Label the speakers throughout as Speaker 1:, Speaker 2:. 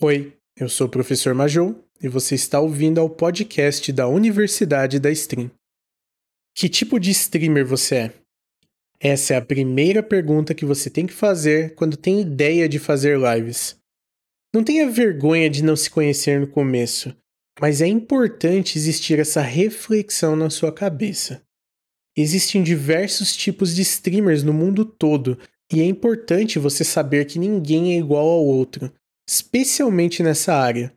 Speaker 1: Oi, eu sou o professor Majou e você está ouvindo ao podcast da Universidade da Stream. Que tipo de streamer você é? Essa é a primeira pergunta que você tem que fazer quando tem ideia de fazer lives. Não tenha vergonha de não se conhecer no começo, mas é importante existir essa reflexão na sua cabeça. Existem diversos tipos de streamers no mundo todo e é importante você saber que ninguém é igual ao outro, especialmente nessa área.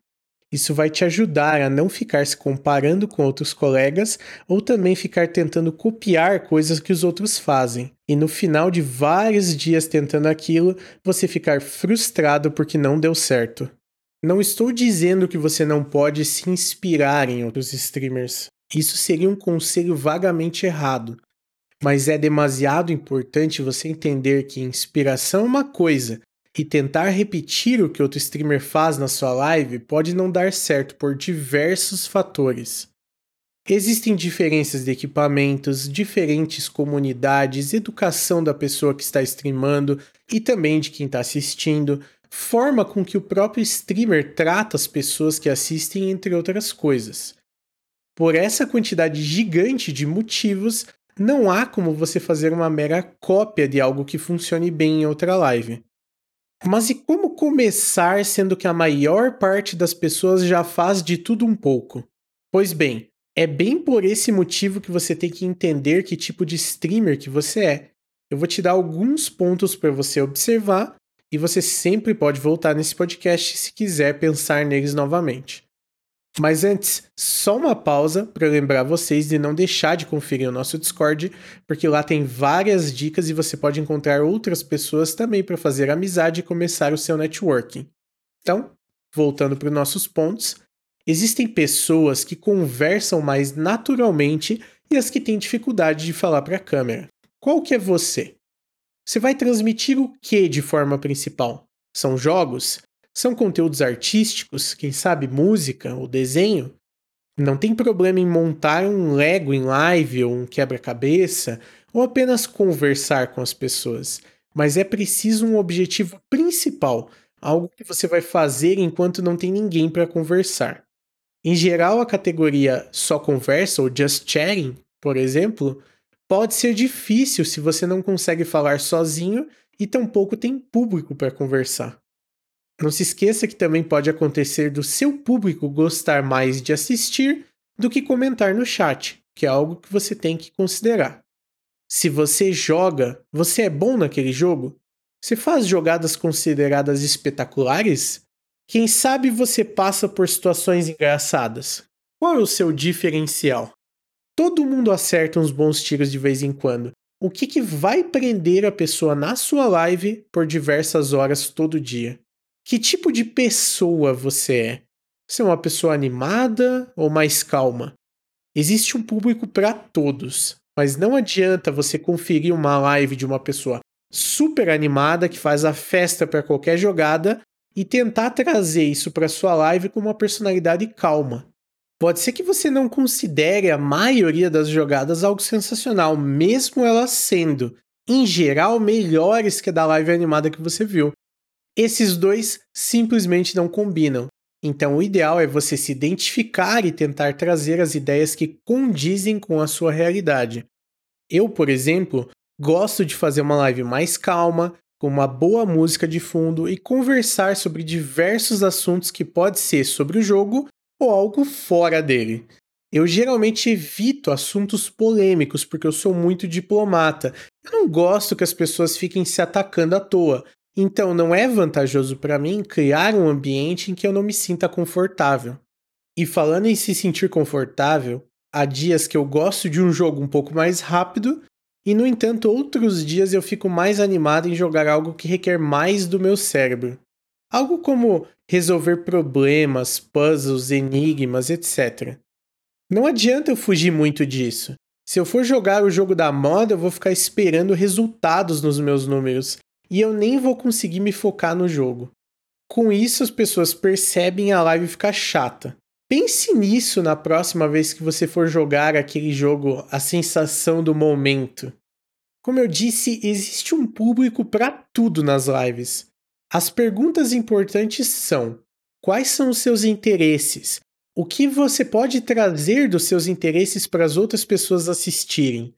Speaker 1: Isso vai te ajudar a não ficar se comparando com outros colegas ou também ficar tentando copiar coisas que os outros fazem. E no final de vários dias tentando aquilo, você ficar frustrado porque não deu certo. Não estou dizendo que você não pode se inspirar em outros streamers. Isso seria um conselho vagamente errado. Mas é demasiado importante você entender que inspiração é uma coisa e tentar repetir o que outro streamer faz na sua live pode não dar certo por diversos fatores. Existem diferenças de equipamentos, diferentes comunidades, educação da pessoa que está streamando e também de quem está assistindo, forma com que o próprio streamer trata as pessoas que assistem, entre outras coisas. Por essa quantidade gigante de motivos, não há como você fazer uma mera cópia de algo que funcione bem em outra live. Mas e como começar sendo que a maior parte das pessoas já faz de tudo um pouco? Pois bem, é bem por esse motivo que você tem que entender que tipo de streamer que você é. Eu vou te dar alguns pontos para você observar e você sempre pode voltar nesse podcast se quiser pensar neles novamente. Mas antes, só uma pausa para lembrar vocês de não deixar de conferir o nosso Discord, porque lá tem várias dicas e você pode encontrar outras pessoas também para fazer amizade e começar o seu networking. Então, voltando para os nossos pontos, existem pessoas que conversam mais naturalmente e as que têm dificuldade de falar para a câmera. Qual que é você? Você vai transmitir o que de forma principal? São jogos? São conteúdos artísticos, quem sabe música ou desenho? Não tem problema em montar um Lego em live ou um quebra-cabeça ou apenas conversar com as pessoas, mas é preciso um objetivo principal, algo que você vai fazer enquanto não tem ninguém para conversar. Em geral, a categoria só conversa ou just chatting, por exemplo, pode ser difícil se você não consegue falar sozinho e tampouco tem público para conversar. Não se esqueça que também pode acontecer do seu público gostar mais de assistir do que comentar no chat, que é algo que você tem que considerar. Se você joga, você é bom naquele jogo? Você faz jogadas consideradas espetaculares? Quem sabe você passa por situações engraçadas? Qual é o seu diferencial? Todo mundo acerta uns bons tiros de vez em quando. O que, que vai prender a pessoa na sua live por diversas horas todo dia? Que tipo de pessoa você é? Você é uma pessoa animada ou mais calma? Existe um público para todos, mas não adianta você conferir uma live de uma pessoa super animada que faz a festa para qualquer jogada e tentar trazer isso para sua live com uma personalidade calma. Pode ser que você não considere a maioria das jogadas algo sensacional, mesmo elas sendo, em geral, melhores que a da live animada que você viu. Esses dois simplesmente não combinam. Então, o ideal é você se identificar e tentar trazer as ideias que condizem com a sua realidade. Eu, por exemplo, gosto de fazer uma live mais calma, com uma boa música de fundo e conversar sobre diversos assuntos que pode ser sobre o jogo ou algo fora dele. Eu geralmente evito assuntos polêmicos porque eu sou muito diplomata. Eu não gosto que as pessoas fiquem se atacando à toa. Então, não é vantajoso para mim criar um ambiente em que eu não me sinta confortável. E falando em se sentir confortável, há dias que eu gosto de um jogo um pouco mais rápido, e no entanto, outros dias eu fico mais animado em jogar algo que requer mais do meu cérebro. Algo como resolver problemas, puzzles, enigmas, etc. Não adianta eu fugir muito disso. Se eu for jogar o jogo da moda, eu vou ficar esperando resultados nos meus números, e eu nem vou conseguir me focar no jogo. Com isso, as pessoas percebem a live ficar chata. Pense nisso na próxima vez que você for jogar aquele jogo, a sensação do momento. Como eu disse, existe um público para tudo nas lives. As perguntas importantes são: Quais são os seus interesses? O que você pode trazer dos seus interesses para as outras pessoas assistirem?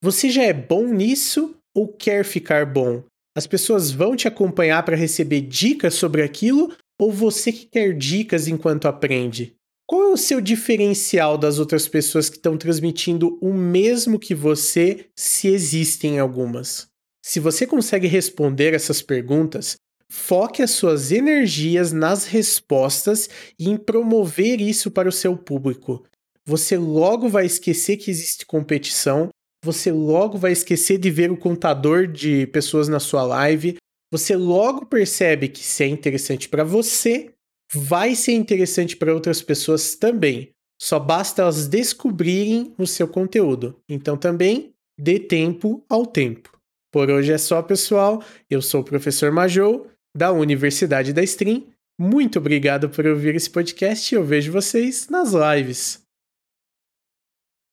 Speaker 1: Você já é bom nisso ou quer ficar bom? As pessoas vão te acompanhar para receber dicas sobre aquilo ou você que quer dicas enquanto aprende? Qual é o seu diferencial das outras pessoas que estão transmitindo o mesmo que você, se existem algumas? Se você consegue responder essas perguntas, foque as suas energias nas respostas e em promover isso para o seu público. Você logo vai esquecer que existe competição, você logo vai esquecer de ver o contador de pessoas na sua live, você logo percebe que se é interessante para você, vai ser interessante para outras pessoas também. Só basta elas descobrirem o seu conteúdo. Então também dê tempo ao tempo. Por hoje é só, pessoal. Eu sou o professor Majou, da Universidade da Stream. Muito obrigado por ouvir esse podcast e eu vejo vocês nas lives.